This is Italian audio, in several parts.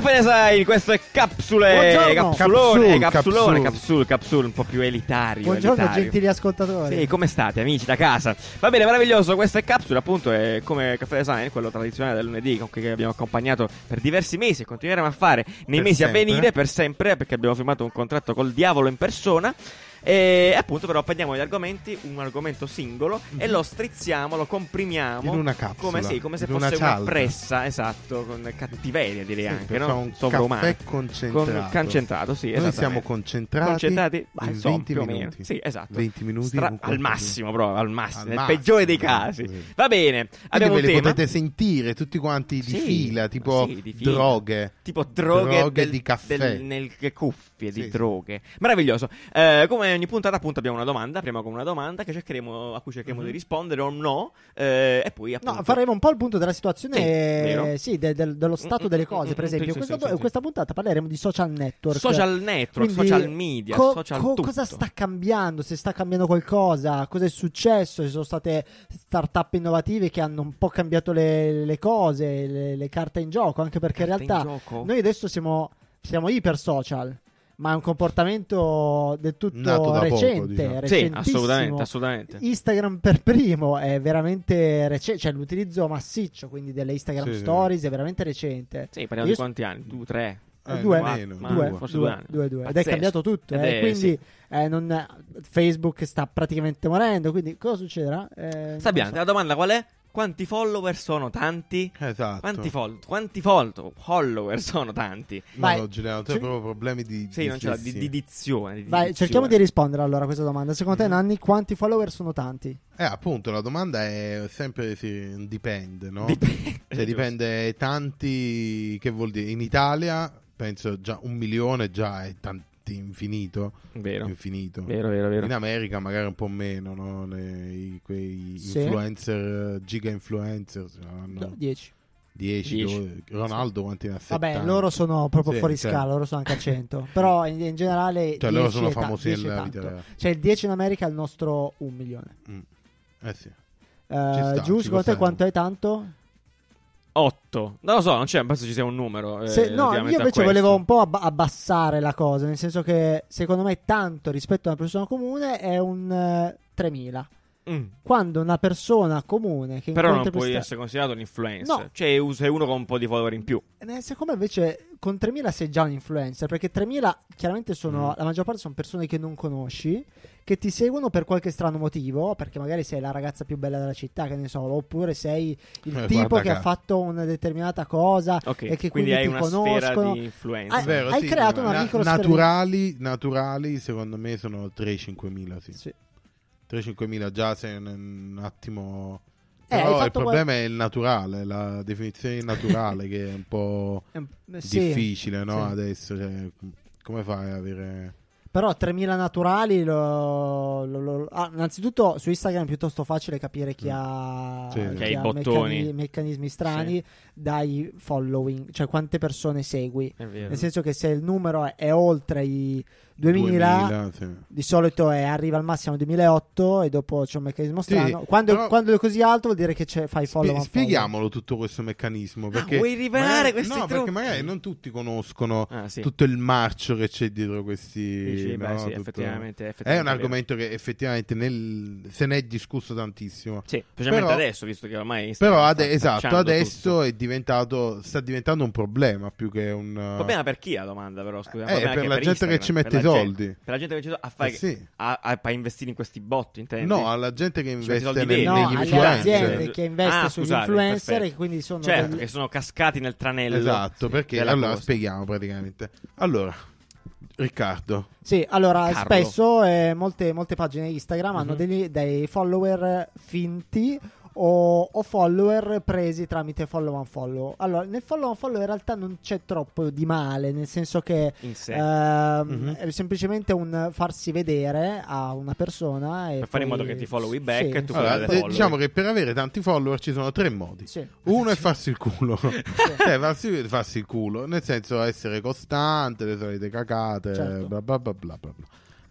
Caffè Design, questo è Capsule, Buongiorno. Capsulone, Capsule, Capsulone, capsule. Capsule, un po' più elitario. Buongiorno elitario. gentili ascoltatori. Sì, come state amici da casa? Va bene, meraviglioso, questa è Capsule appunto, è come Caffè Design, quello tradizionale del lunedì con cui abbiamo accompagnato per diversi mesi e continueremo a fare nei Per mesi sempre. a venire per sempre perché abbiamo firmato un contratto col diavolo in persona. E appunto però prendiamo gli argomenti, un argomento singolo e lo strizziamo, lo comprimiamo In una capsula, come, sì, come se una fosse una, cialda. pressa, esatto, con cattiveria direi Sì, anche, no? fare un Sovrumano. caffè concentrato. Con concentrato, sì, Noi siamo concentrati, concentrati ma in insomma, 20 più o meno. minuti. Sì, esatto. 20 minuti Stra- al massimo, proprio al massimo, Al nel massimo, peggiore dei sì. casi. Va bene, Quindi abbiamo ve un tema potete sentire tutti quanti di Sì, fila, tipo sì, di fila. droghe. tipo droghe, Droghe del- di caffè. del- nelle cuffie di Sì, sì. droghe. Meraviglioso. Eh, come ogni puntata, appunto, abbiamo una domanda. Apriamo con una domanda che cercheremo, a cui cercheremo Mhm. di rispondere o no. eh, e poi, appunto, No, faremo un po' il punto della situazione, Sì, sì, de- del- dello stato Mm, delle mm, cose. mm, Per mm, esempio, sì, questa, sì, questa puntata parleremo di social network. social network, Quindi, social media, co- social co- cosa sta cambiando? Se sta cambiando qualcosa? Cosa è successo? Ci sono state start-up innovative che hanno un po' cambiato le, le cose, le, le carte in gioco. Anche perché in Carta realtà noi adesso siamo, siamo iper social. Ma è un comportamento del tutto da poco, recente, diciamo. Sì, recentissimo. assolutamente, assolutamente. Instagram per primo è veramente recente, cioè l'utilizzo massiccio quindi delle Instagram Sì, sì. Stories è veramente recente. Sì, parliamo Io di quanti anni? Due, tre? Eh, due, meno, ma- due, forse due, due anni. due, due. Ed è cambiato tutto, eh, è- quindi sì. eh, non- Facebook sta praticamente morendo, quindi cosa succederà? Eh, Sabiante, so. la domanda qual è? Quanti follower sono tanti? Esatto. Quanti, fol- quanti fol- follower sono tanti? Vai. No, Giuliano, tu hai proprio problemi di Sì, non ce l'ha, di, di dizione. di Vai, dizione. cerchiamo di rispondere allora a questa domanda. Secondo te, Mhm. Nanni, quanti follower sono tanti? Eh, appunto, la domanda è sempre sì, dipende, no? Dipende. Cioè, dipende tanti, che vuol dire? In Italia penso già un milione già è tanti infinito, Vero, infinito. vero, vero, vero. In America magari un po' meno, no? Le- i- quei Sì. influencer, eh, giga influencer, hanno No, 10. 10, Dieci. dove- Ronaldo quanti ne ha? 70? Vabbè, loro sono proprio Sì, fuori cioè- scala, loro sono anche a 100. Però in, in generale. Cioè, loro 10 sono famosi 10 nella vita reale. Cioè, il 10 in America è il nostro 1 milione. Eh sì. Eh, sta, giù, secondo te quanto è tanto? 8. Non lo so, non c'è, penso ci sia un numero. eh, Se- no, io invece volevo un po' abba- abbassare la cosa, nel senso che secondo me tanto rispetto a una persona comune è un eh, 3000. Mm. Quando una persona comune che Però non puoi questa- essere considerato un influencer. No. Cioè, sei uno con un po' di follower in più. Eh, Secondo me invece con 3000 sei già un influencer, perché 3000 chiaramente sono, Mm. la maggior parte sono persone che non conosci, che ti seguono per qualche strano motivo, perché magari sei la ragazza più bella della città, che ne so, oppure sei il Eh, tipo guarda che ha fatto una determinata cosa Ok, e che quindi quindi, hai ti una conoscono. sfera di influencer. Ah, Vero, hai sì, creato una na- micro naturali, naturali, secondo me sono 3-5 mila, sì. Sì. 3-5 mila già sei un, un attimo... Eh, Però il problema è il naturale, la definizione di naturale che è un po' Eh, sì. difficile no? sì. adesso. Cioè, come fai ad avere... Però 3000 naturali, lo, lo- lo- ah, innanzitutto su Instagram è piuttosto facile capire chi Mm. ha, Sì. chi Che ha i ha bottoni. meccani- meccanismi strani dai following, cioè quante persone segui. Nel senso che se il numero è, è oltre i 2000, 2000, sì. di solito è- arriva al massimo al 2008 e dopo c'è un meccanismo Sì, strano. quando, però- quando è così alto vuol dire che c'è, fai follow. Spie- on follow. spieghiamolo tutto questo meccanismo. Perché vuoi rivelare magari- questi No, trucchi? perché magari non tutti conoscono Ah, sì. tutto il marcio che c'è dietro questi. Dici, beh, no, sì, tutto- effettivamente, È effettivamente un vero. argomento che effettivamente nel- se ne è discusso tantissimo. Sì, specialmente Però- adesso, visto che ormai Instagram Però ade- esatto, adesso tutto. è diventato, sta diventando un problema più che un... Un problema per chi la domanda, però? Scusa, un Eh, per che la gente che ci mette per i la soldi. gente- per la gente che ci a fare Eh sì. a, a- a investire in questi bot, intendi? No, alla gente che Ci metti i investe soldi nel-. No, negli influencer. che investe Ah, sugli scusate, influencer perfetto. e quindi sono Certo, delle- che sono cascati nel tranello. Esatto, perché della allora cosa. spieghiamo praticamente. Allora, Riccardo, Sì, allora Carlo. spesso eh, molte, molte pagine Instagram hanno Mhm. degli- dei follower finti o, o follower presi tramite follow on follow. Allora, nel follow on follow in realtà non c'è troppo di male, nel senso che ehm, Mhm. è semplicemente un farsi vedere a una persona e per fare in modo che ti followi back Sì, e tu sì. allora, fai eh, diciamo che per avere tanti follower ci sono tre modi. Sì. Uno è farsi il culo, cioè farsi, farsi il culo, nel senso essere costante, le solite cacate, Certo. bla bla bla bla bla.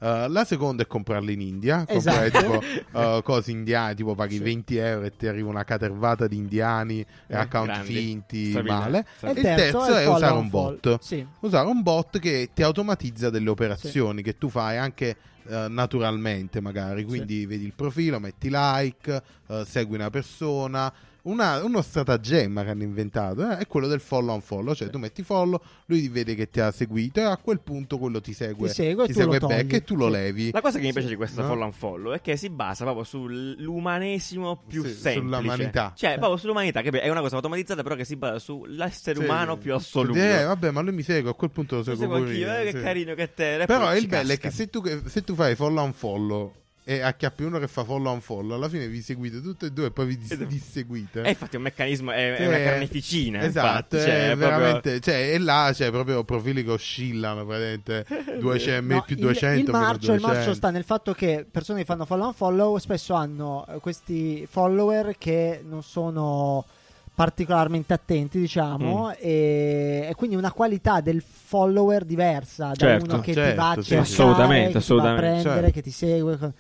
Uh, la seconda è comprarli in India, Esatto. comprare tipo uh, cose indiane, tipo paghi Sì. 20 euro e ti arriva una catervata di indiani e Eh, account grandi. finti Stabile. male. E il terzo il è usare un bot. Sì. Usare un bot che ti automatizza delle operazioni che tu fai anche eh, naturalmente, magari. Quindi vedi il profilo, metti like, eh, segui una persona. Una- uno stratagemma che hanno inventato eh, è quello del follow on follow, cioè tu metti follow, lui vede che ti ha seguito e a quel punto quello ti segue, Ti segue ti segue back togli. e tu lo Sì. levi. La cosa che mi piace Sì. di questo No? follow and follow è che si basa proprio sull'umanesimo più Sì, semplice. sull'umanità. Cioè, proprio sull'umanità, che è una cosa automatizzata, però che si basa sull'essere Sì. umano più assoluto. Eh, vabbè, ma lui mi segue, a quel punto lo Lo seguo seguo pure io, eh, che sì. carino che te. Però il bello è casca. che se tu, se tu fai follow on follow e acchiappi uno che fa follow on follow, alla fine vi seguite tutte e due e poi vi dis- disseguite. Eh, infatti, è un meccanismo, è, è una carneficina. Esatto, infatti, cioè, è proprio- veramente, cioè, e là c'è proprio profili che oscillano, praticamente 200, No, più il- 200, il, marcio, il 200. marcio sta nel fatto che persone che fanno follow on follow spesso hanno eh, questi follower che non sono particolarmente attenti, diciamo, Mm. e, e quindi una qualità del follower diversa da Certo, uno che ti certo, va a cercare, sì. Assolutamente, che ti assolutamente, va a prendere, certo. che ti segue.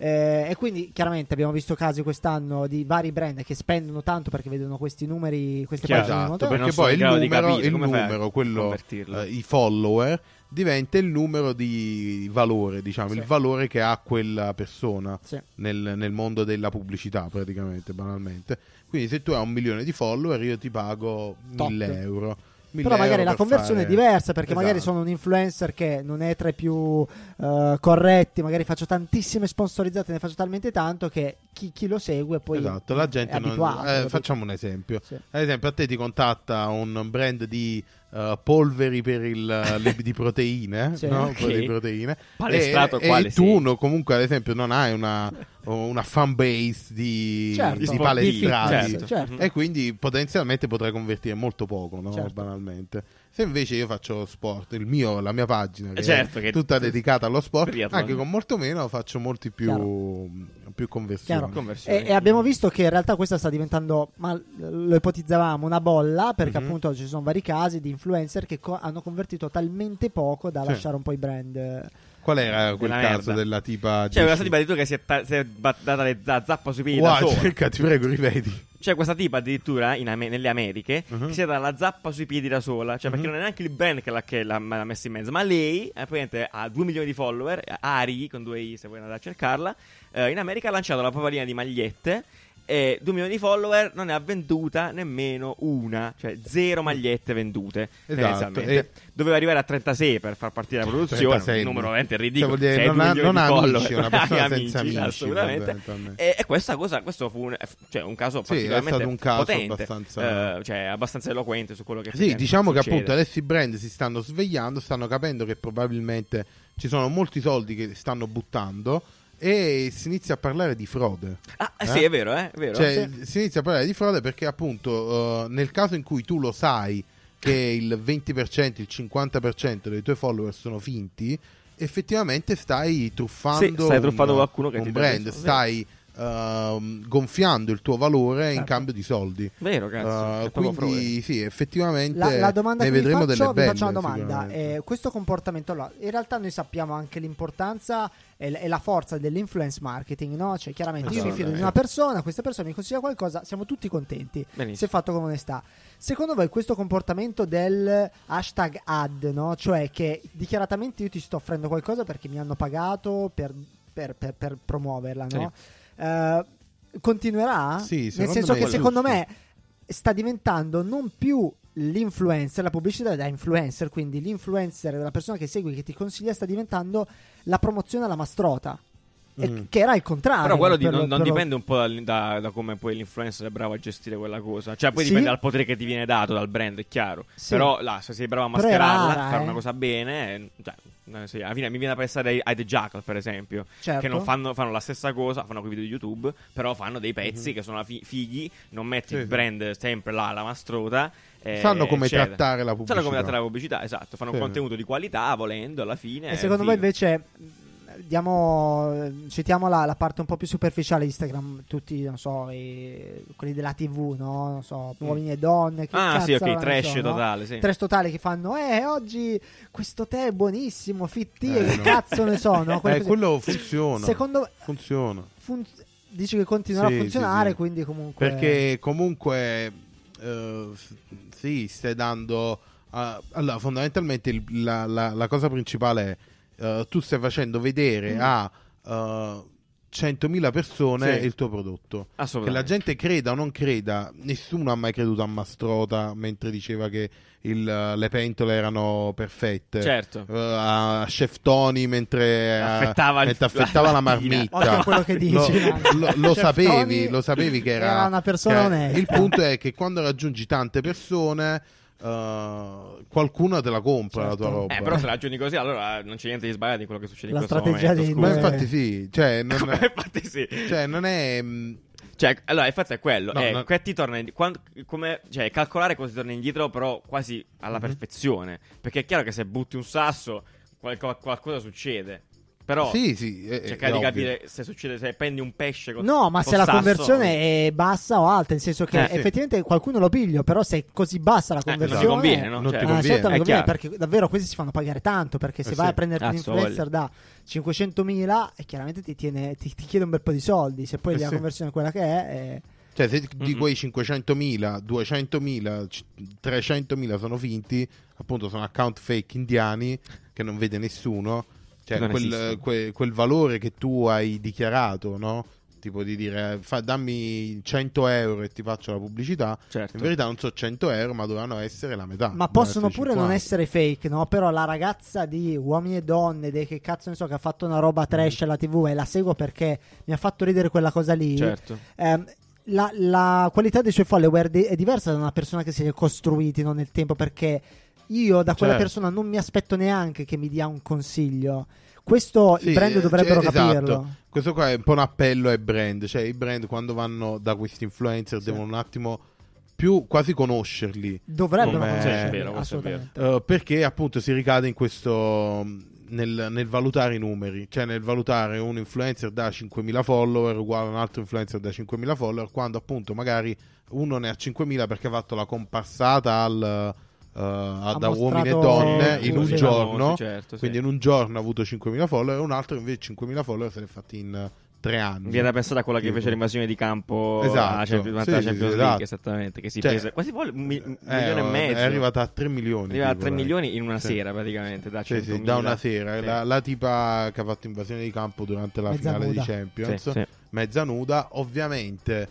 Eh, e quindi chiaramente abbiamo visto casi quest'anno di vari brand che spendono tanto perché vedono questi numeri, queste Chiaro, pagine Esatto, perché sono poi il numero, capire il numero quello, eh, i follower, diventa il numero di valore, diciamo, Sì. il valore che ha quella persona Sì. nel, nel mondo della pubblicità, praticamente, banalmente. Quindi se tu hai un milione di follower, io ti pago Tot. 1000 euro. 1000 Però magari la per conversione fare- è diversa perché magari Esatto. sono un influencer che non è tra i più eh, corretti, magari faccio tantissime sponsorizzate, ne faccio talmente tanto che chi, chi lo segue poi Esatto, la gente è non- eh, facciamo un esempio. Sì. Ad esempio, a te ti contatta un brand di eh, polveri per il, le- di proteine, Sì. no? Ok. Polveri di proteine. Palestrato e, quale e tu, no, comunque, ad esempio, non hai una, una fan base di, Certo, di palestrati. Certo, certo. E quindi potenzialmente potrai convertire molto poco, no? Certo. banalmente. Se invece io faccio sport, il mio, la mia pagina, che certo, è che- tutta dedicata allo sport, Triathlon. anche con molto meno faccio molti più, Chiaro. più conversioni. Chiaro. Conversione. E, e abbiamo visto che in realtà questa sta diventando, ma lo ipotizzavamo, una bolla perché Mhm. appunto ci sono vari casi di influencer che co- hanno convertito talmente poco da Sì. lasciare un po' i brand. Qual era quel Della caso merda. della tipa? C'è questa Jessie? tipa di tu che si è, ta- si è bat- data le za- zappa sui piedi Wow, cerca, ti prego, ripeti. C'è questa tipa addirittura in Ame- nelle Americhe Mhm. che si è data la zappa sui piedi da sola. Cioè, perché Mhm. non è neanche il brand che l'ha, che l'ha- l'ha messa in mezzo. Ma lei, eh, ha 2 milioni di follower. Ari con due I, se vuoi andare a cercarla. eh, in America ha lanciato la propria linea di magliette. E 2 milioni di follower non ne ha venduta nemmeno una, cioè zero magliette vendute. Esatto, tendenzialmente. Doveva arrivare a 36 per far partire la produzione. 36. Un numero veramente Cioè, ridicolo. hai non ha, non ha amici, una persona amici, senza amici. assolutamente. E, e questa cosa, questo fu un, cioè, un caso Sì, particolarmente stato un caso potente, abbastanza- eh, cioè abbastanza eloquente su quello che Sì, diciamo che succede. appunto adesso i brand si stanno svegliando, stanno capendo che probabilmente ci sono molti soldi che stanno buttando e si inizia a parlare di frode. Ah, eh? sì, è vero, eh, è vero. Cioè, si inizia a parlare di frode perché appunto eh, nel caso in cui tu lo sai che il 20%, il 50% dei tuoi follower sono finti, effettivamente stai truffando, Sì, stai truffando un, qualcuno che un ti brand, stai ehm, gonfiando il tuo valore in Certo. cambio di soldi. Vero, cazzo. Eh, proprio quindi sì, effettivamente La, la domanda ne vedremo faccio, delle vi belle. faccio una domanda. Eh, questo comportamento là, in realtà noi sappiamo anche l'importanza l- e la forza dell'influence marketing, no? Cioè, chiaramente io mi fido di Esatto. una persona, questa persona mi consiglia qualcosa, siamo tutti contenti. Benissimo. Se fatto con onestà. Secondo voi questo comportamento del hashtag ad, no? Cioè che dichiaratamente io ti sto offrendo qualcosa perché mi hanno pagato per, per- per- per promuoverla, no? Eh, continuerà? Sì, Nel senso me che è secondo giusto. me sta diventando non più l'influencer, la pubblicità da influencer, quindi l'influencer, la persona che segui, che ti consiglia, sta diventando la promozione alla mastrota. Mm. che era il contrario. Però quello di- per- non, non per- dipende un po' dal- da, da come poi l'influencer è bravo a gestire quella cosa. Cioè, poi Sì. dipende dal potere che ti viene dato dal brand, è chiaro. Sì. Però là, se sei bravo a mascherarla, rara, fare eh. una cosa bene, cioè, sì, alla fine mi viene da pensare ai, ai The Jackal, per esempio. Certo. Che non fanno, fanno la stessa cosa, fanno quei video di YouTube, però fanno dei pezzi che sono fi- fighi, non metti. Sì, il brand sempre là alla mastrota. Eh, Sanno come eccetera. trattare la pubblicità. Sanno come trattare la pubblicità, esatto. Fanno Sì. un contenuto di qualità, volendo, alla fine. E secondo me invece mh, diamo, citiamo la, la parte un po' più superficiale di Instagram, tutti, non so, i- quelli della TV, no? Non so, uomini e donne. Che Ah, sì, ok, trash so, no? totale, sì. Trash totale che fanno, eh, oggi questo tè è buonissimo, fit tea, Eh, che no. cazzo ne so, no? Quelle Eh, quello funziona. Secondo Funziona. fun- dici che continuerà Sì, a sì, funzionare, sì. quindi comunque... Perché comunque s- sì, stai dando. ah, allora, fondamentalmente il- la, la- la cosa principale è eh, tu stai facendo vedere Mm. a eh, 100.000 persone Sì. il tuo prodotto. Che la gente creda o non creda, nessuno ha mai creduto a Mastrota mentre diceva che il- le pentole erano perfette. Certo. Eh, a Chef Tony mentre, Affettava il- mentre affettava la la mattina. marmitta. Occhio a quello che dici, Lo, lo- lo sapevi, Tony lo sapevi che era, era una persona che- onesta. Il punto è che quando raggiungi tante persone, eh, qualcuno te la compra la tua Certo. roba. Eh, però se ragioni così, allora non c'è niente di sbagliato in quello che succede La in questo strategia momento. scusa. Ma infatti sì, cioè non, Come, infatti sì. cioè, non è... mh, Cioè, allora, il fatto è quello. No, è, no. che ti torna indi- quando- come, cioè, calcolare cosa ti torna indietro, però quasi alla Mhm. perfezione. Perché è chiaro che se butti un sasso, qualco- qualcosa succede. Però Sì, sì, è- è cercare di capire se succede, se prendi un pesce con No, ma col se la sasso- conversione è bassa o alta, nel senso che Eh, sì. effettivamente qualcuno lo piglio, però se è così bassa la Eh, non conversione... ti conviene, no? non Cioè, ti Ah, conviene. certo, non È conviene, chiaro. perché davvero questi si fanno pagare tanto perché se Eh vai sì. a prendere un Cazzo, influencer da 500.000 e chiaramente ti, tiene, ti, ti chiede un bel po' di soldi se poi Eh la sì. conversione è quella che è eh, Cioè, se di quei 500.000, 200.000, c- 300.000 sono finti, appunto sono account fake indiani che non vede nessuno. Cioè, Non quel, que- quel valore che tu hai dichiarato, no? Tipo di dire, fa- dammi 100 euro e ti faccio la pubblicità. Certo. In verità non so 100 euro, ma dovevano essere la metà. ma possono pure non 50. essere fake no? però la ragazza di uomini e donne dei che cazzo ne so che ha fatto una roba trash alla tv e la seguo perché mi ha fatto ridere quella cosa lì Certo. Ehm, la, la qualità dei suoi follower è diversa da una persona che si è costruiti no, nel tempo perché io da quella Certo. persona non mi aspetto neanche che mi dia un consiglio. Questo Sì, i brand eh, dovrebbero cioè, capirlo. esatto. Questo qua è un po' un appello ai brand. Cioè, i brand quando vanno da questi influencer Sì. devono un attimo più quasi conoscerli. Dovrebbero conoscerli, vero, assolutamente. Uh, perché appunto si ricade in questo nel, nel valutare i numeri, cioè nel valutare un influencer da 5.000 follower uguale a un altro influencer da 5.000 follower, quando appunto magari uno ne ha 5.000 perché ha fatto la comparsata al, da uomini e donne Sì, in un giorno, Famosi, certo, sì. quindi in un giorno ha avuto 5.000 follower, e un altro invece 5.000 follower se ne è fatti in uh, tre anni. Viene da pensare a quella che fece l'invasione di campo Esatto, alla Champions, sì, Champions sì, League, esatto. esattamente, che si Cioè, prese quasi vuole un mi- Eh, milione e mezzo. È arrivata a 3 milioni. Arriva a tipo, 3 eh. milioni in una Sì. sera praticamente, da Sì, sì, 100.000. da una sera. Sì. La, la tipa che ha fatto invasione di campo durante la Mezza finale nuda. di Champions, Sì, sì. mezza nuda, ovviamente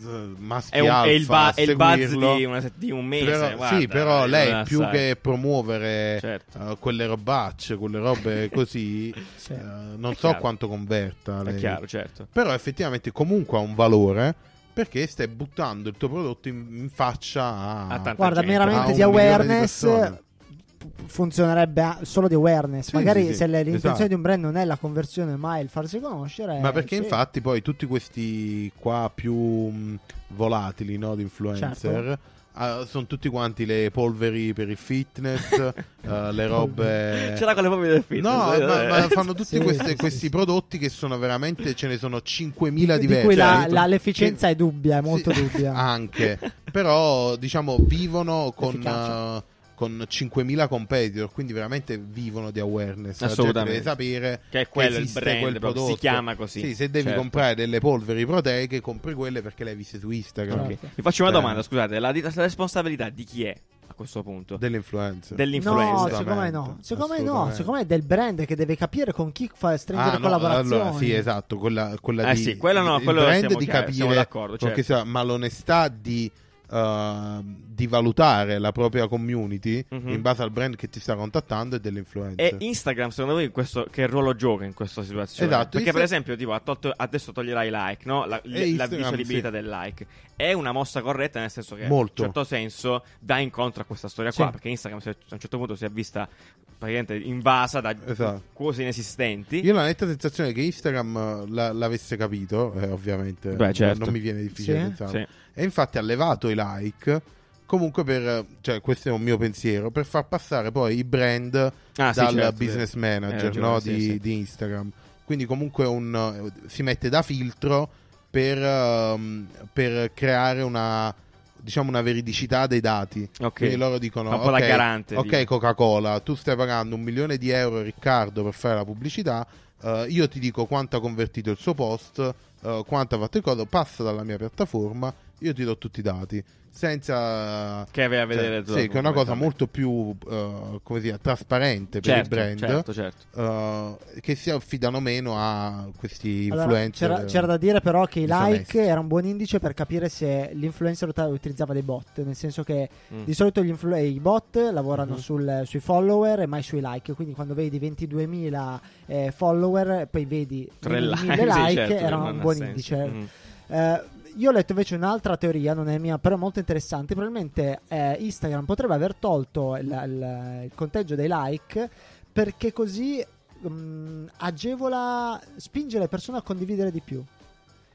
eh, maschi È, un- alfa è il, ba- a è il buzz di, una di un mese. Però- guarda, sì, però eh, lei più sai. che promuovere Certo. eh, quelle robacce, quelle robe così, Sì. eh, non È so chiaro. quanto converta. È lei. chiaro, certo. Però effettivamente comunque ha un valore perché stai buttando il tuo prodotto in, in faccia a, A tanta Guarda, gente. meramente Ah, di di awareness fu- funzionerebbe solo di awareness. Sì, Magari sì, sì, se l'intenzione esatto. di un brand non è la conversione, ma è il farsi conoscere. Ma perché sì. infatti poi tutti questi qua più mh, volatili no, di influencer Certo. ah, sono tutti quanti le polveri per il fitness, eh, le robe... C'era con le pompe del fitness. No, eh, ma, eh. ma fanno tutti Sì, questi, sì, questi sì. prodotti che sono veramente, ce ne sono 5.000 di, di diversi. cui la- la- l'efficienza che- è dubbia, è molto Sì, dubbia. Anche, però diciamo vivono con, eh, con 5.000 competitor, quindi veramente vivono di awareness. La gente Assolutamente. deve sapere Che è quello il esiste brand, quel proprio, si prodotto. chiama così. Sì, se devi Certo. comprare delle polveri proteiche, compri quelle perché le hai viste su Instagram. Ok. Vi faccio una Eh. domanda, scusate, la, la responsabilità di chi è a questo punto? Dell'influencer. Dell'influencer. No, Assolutamente, secondo me no. Secondo me no. assolutamente. Secondo me è del brand che deve capire con chi fa stringere Ah, no, collaborazioni. allora, sì, esatto, quella, quella Eh di, sì, quello no, il quello brand siamo di chiari, capire siamo d'accordo, certo. che sia- ma l'onestà di, uh, di valutare la propria community Mhm. in base al brand che ti sta contattando è dell'influencer. E Instagram, secondo voi, questo, che ruolo gioca in questa situazione? Esatto, Perché, Insta- per esempio, tipo, tolto- adesso toglierai like, no? La, E la visualibilità sì. del like. È una mossa corretta, nel senso che, Molto. in un certo senso, dà incontro a questa storia qua. Sì. Perché Instagram, a un certo punto, si è vista praticamente invasa da Esatto. cose inesistenti. Io ho la netta sensazione che Instagram eh, la- l'avesse capito, eh, ovviamente Beh, certo. non mi viene difficile Sì? pensare. Sì. E infatti ha levato i like Comunque, per, cioè, questo è un mio pensiero, per far passare poi i brand Ah, sì, dal certo, business sì. manager ragione, no, sì, di, sì. di Instagram. Quindi comunque un, si mette da filtro per, ehm, per creare una, diciamo, una veridicità dei dati. Ok. Quindi loro dicono: un po' da ok, garante, ok, dico." Coca-Cola, tu stai pagando un milione di euro Riccardo per fare la pubblicità. eh, io ti dico quanto ha convertito il suo post, eh, quanto ha fatto il codo, passa dalla mia piattaforma, io ti do tutti i dati. Senza Che vai a vedere cioè, sì, che è una cosa molto più eh, come dire, trasparente per certo, il brand Certo, certo. eh, che si affidano meno a questi Allora, influencer. c'era, c'era da dire però che i like era un buon indice per capire se l'influencer ut- utilizzava dei bot, nel senso che Mm. di solito gli influ- i bot lavorano Mhm. sul- sui follower e mai sui like, quindi quando vedi 22.000 eh, follower poi vedi Tre 1.000 like, sì, like, certo, era un buon senso. indice. Mm. Eh, io ho letto invece un'altra teoria, non è mia, però molto interessante. Probabilmente eh, Instagram potrebbe aver tolto il, il- il conteggio dei like perché così mm, agevola, spinge le persone a condividere di più.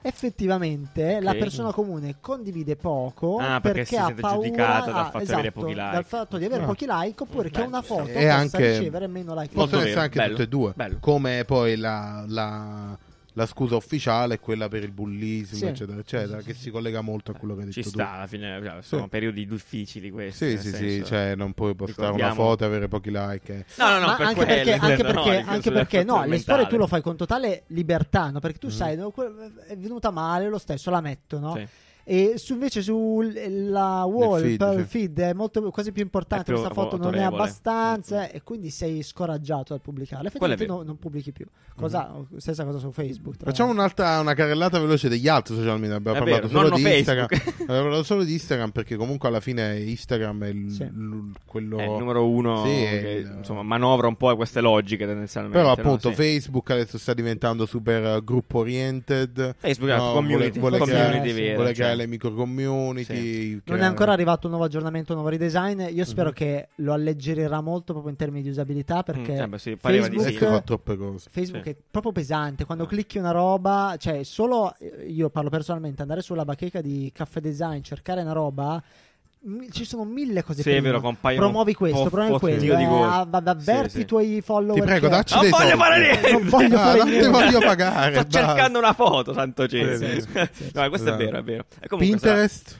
Effettivamente Ok. la persona comune condivide poco Ah, perché si ha sente paura giudicata dal ah, fatto di esatto, avere pochi like. dal fatto di avere Ah. pochi like oppure che Bello. una foto E possa anche- ricevere meno like. Molto Possono essere anche bello, tutte e due. bello. Come poi la, la- la scusa ufficiale è quella per il bullismo, Sì. eccetera, eccetera, che si collega molto a quello che hai Ci detto sta, alla fine cioè, sono Sì. periodi difficili questi. Sì, sì, sì, senso- cioè non puoi postare una Ricordiamo- foto e avere pochi like. No, no, no, Ma per anche quelle, perché, anche no, perché, dico anche perché no, le storie tu lo fai con totale libertà, no? Perché tu Mhm. sai, no, è venuta male lo stesso, la metto, no? Sì. E su, invece sulla wall, feed, per sì. il feed è molto quasi più importante. Più Questa foto non è abbastanza, Mm. e quindi sei scoraggiato dal è Effettivamente no- non pubblichi più. Cosa, Stessa cosa su Facebook. tra Facciamo un'altra una carrellata veloce degli altri social media. Abbiamo È parlato vero, solo di Instagram. Facebook. Abbiamo parlato solo di Instagram perché comunque alla fine Instagram è il, Sì. l- quello È il numero uno Sì, che il- insomma, manovra un po' queste logiche tendenzialmente. Però no? appunto Sì. Facebook adesso sta diventando super uh, group oriented. Facebook è No, community, vuole, vuole community creare, vera, vuole cioè. creare le micro community. Non è ancora arrivato un nuovo aggiornamento, un nuovo redesign. Io spero Mhm. che lo alleggerirà molto proprio in termini di usabilità perché Mm, eh beh, sì, pareva di Facebook- sì. Fa troppe cose. Facebook Sì. è proprio pesante. Quando Ah. clicchi una roba, cioè, solo eh, io parlo personalmente, andare sulla bacheca di Caffè Design, cercare una roba, ci sono mille cose Sì, è prima. vero, compaiono Promuovi questo, promuovi quello, di eh, av- avverti Sì, sì. i tuoi follower. Ti prego, dacci Non dei voglio soldi. fare niente! Non voglio Ah, fare non ti niente. voglio pagare. Sto cercando una foto, santo cielo. Sì, sì, sì, sì. No, questo Esatto. è vero, è vero. E comunque, Pinterest? Pin-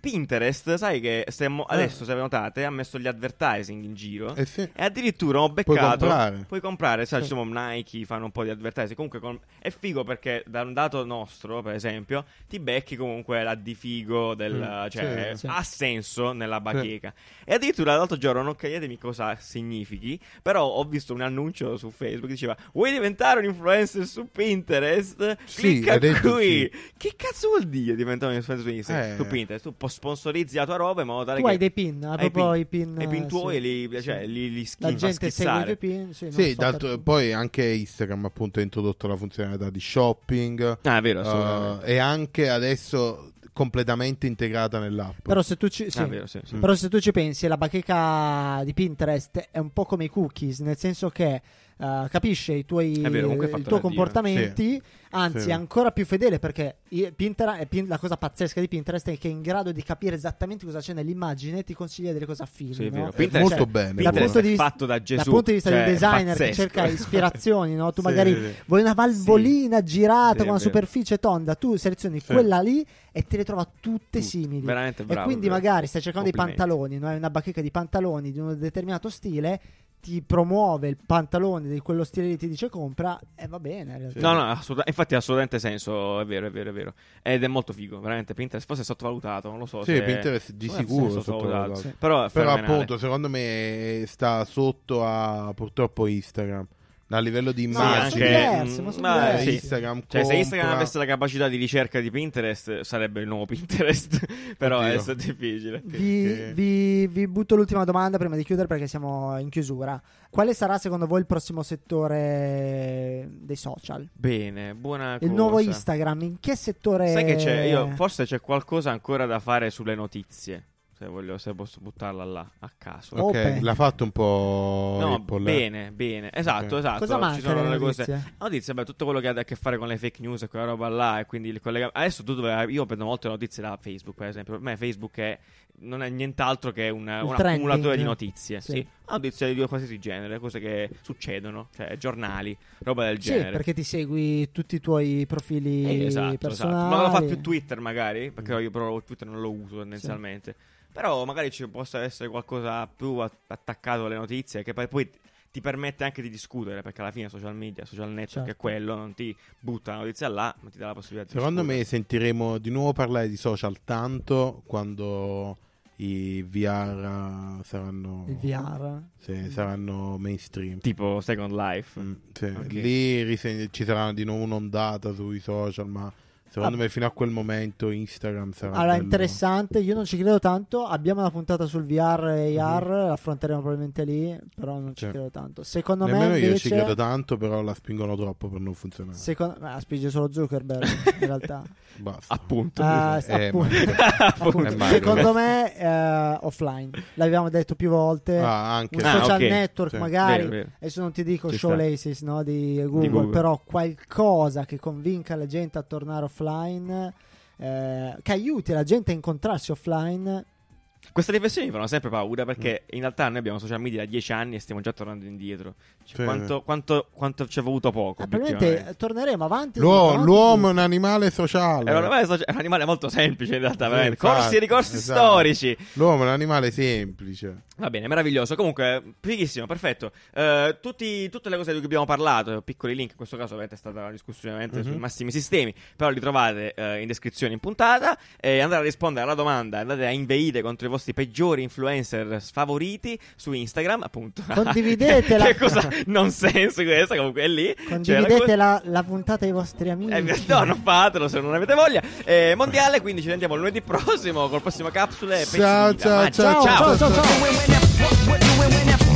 Pinterest, sai che stiamo- adesso, se notate, ha messo gli advertising in giro. Eh sì. E addirittura ho Puoi beccato. comprare. Puoi comprare, sai, Sì. ci sono Nike, fanno un po' di advertising. Comunque con- è figo perché da un dato nostro, per esempio, ti becchi comunque la di figo del. Mm, cioè, sì. Sì. ha senso nella bacheca. E addirittura l'altro giorno, non chiedetemi cosa significhi, però ho visto un annuncio su Facebook che diceva: Vuoi diventare un influencer su Pinterest? Clicca qui. Che cazzo vuol dire diventare un influencer su, Instagram- Eh. su Pinterest? Tu po- sponsorizzi la tua roba in modo tale Tu che. hai dei pin, hai proprio pin. i pin. e i pin tuoi sì. li, cioè, li, li schi- La gente segue i pin. Sì, Sì, so perché. poi anche Instagram appunto ha introdotto la funzionalità di shopping Ah, è vero, assolutamente. e anche adesso completamente integrata nell'app. Però se tu ci, sì. Ah, vero, sì, sì. Però se tu ci pensi, la bacheca di Pinterest è un po' come i cookies, nel senso che eh, capisce i tuoi, vero, comunque è i fatto tuoi da Dio. comportamenti, anzi Sì. è ancora più fedele perché Pinterest, la cosa pazzesca di Pinterest è che è in grado di capire esattamente cosa c'è nell'immagine e ti consiglia delle cose affini. Sì, no? vero. È Pinterest- molto cioè, bene. dal Pinterest punto di fatto da Gesù. Dal punto di vista cioè, del designer pazzesco. che cerca ispirazioni, no? tu Sì, magari vuoi una valvolina girata Sì, con una superficie tonda, tu selezioni Sì. quella lì e te le trova tutte simili. Veramente bravo. e quindi vero. magari stai cercando dei pantaloni, no? hai una bacheca di pantaloni di un determinato stile, ti promuove il pantalone di quello stile lì, ti dice compra e va bene. No, no, assoluta- infatti ha assolutamente senso, è vero, è vero, è vero. Ed è molto figo, veramente Pinterest forse è sottovalutato, non lo so Sì, se... Pinterest di sicuro è sottovalutato. sottovalutato. Sì. Però, è Però appunto secondo me sta sotto a purtroppo Instagram. A livello di Sì, immagini. sono anche- ma sì. Instagram Cioè, se Instagram compra- avesse la capacità di ricerca di Pinterest, sarebbe il nuovo Pinterest. Però Oddio. adesso è difficile. Vi, che- vi- vi butto l'ultima domanda prima di chiudere perché siamo in chiusura. Quale sarà secondo voi il prossimo settore dei social? Bene, buona Il cosa. nuovo Instagram, in che settore? Sai che c'è? Io, forse c'è qualcosa ancora da fare sulle notizie. Se, voglio, se posso buttarla là a caso. Ok, Open. l'ha fatto un po'. No, Apple, eh. bene, bene. Esatto, Ok. esatto. Cosa manca Ci sono nelle le cose. notizie? Notizie, beh, tutto quello che ha a che fare con le fake news e quella roba là. E quindi il collega- Adesso tu dove io prendo molte notizie da Facebook, per esempio. Per me Facebook è, non è nient'altro che un, un accumulatore di notizie. Sì. Sì. Notizie di qualsiasi genere, cose che succedono, cioè giornali, roba del Sì, genere. perché ti segui tutti i tuoi profili Eh, esatto, personali. esatto. Ma lo fa più Twitter magari, perché io però Twitter non lo uso tendenzialmente. Però magari ci possa essere qualcosa più attaccato alle notizie che poi, poi ti permette anche di discutere, perché alla fine social media, social network Certo. è quello, non ti butta la notizia là, ma ti dà la possibilità di Secondo me discutere. sentiremo di nuovo parlare di social tanto quando i VR saranno, Il VR. sì, saranno mainstream. Tipo Second Life. Mm, sì. Ok. Lì risen- ci sarà di nuovo un'ondata sui social, ma secondo Ah. me fino a quel momento Instagram sarà Allora, bello. interessante, io non ci credo tanto. Abbiamo una puntata sul VR e AR, l'affronteremo probabilmente lì, però non ci Sì. credo tanto. Secondo Nemmeno me io invece ci credo tanto, però la spingono troppo per non funzionare. Secondo me ah, spinge solo Zuckerberg in realtà. Basta. Appunto. Ah, Eh, appunto. Appunto. Mario. Secondo me eh, offline. L'abbiamo detto più volte. Ah, anche un Ah, social ok. network Sì. magari. Vero, vero. Adesso non ti dico Ci show sta. laces no, di, Google, Google. però qualcosa che convinca la gente a tornare offline, eh, che aiuti la gente a incontrarsi offline. Queste riflessioni mi fanno sempre paura perché in realtà noi abbiamo social media da dieci anni e stiamo già tornando indietro. Cioè, Sì. quanto, quanto, quanto ci è voluto poco, Ah, probabilmente torneremo avanti. L'uo- avanti. l'uomo è un animale sociale. È un, animale, socia- è un animale molto semplice in realtà, Sì, corsi e ricorsi esatto. storici. L'uomo è un animale semplice. Va bene, meraviglioso. Comunque, fighissimo, perfetto. Eh, tutti- tutte le cose di cui abbiamo parlato, piccoli link, in questo caso avete stata una discussione ovviamente Mhm. sui massimi sistemi, però li trovate eh, in descrizione in puntata. E andate a rispondere alla domanda, andate a inveire contro i vostri peggiori influencer sfavoriti su Instagram, appunto. Condividetela. che cosa non senso questa, comunque è lì. C'è Condividete la la, la puntata ai vostri amici. eh, no, non fatelo se non avete voglia. Eh, mondiale, quindi ci sentiamo lunedì prossimo con la prossima capsula. e pezzi Ciao, vita. ciao, Ma- ciao, ciao, ciao, ciao.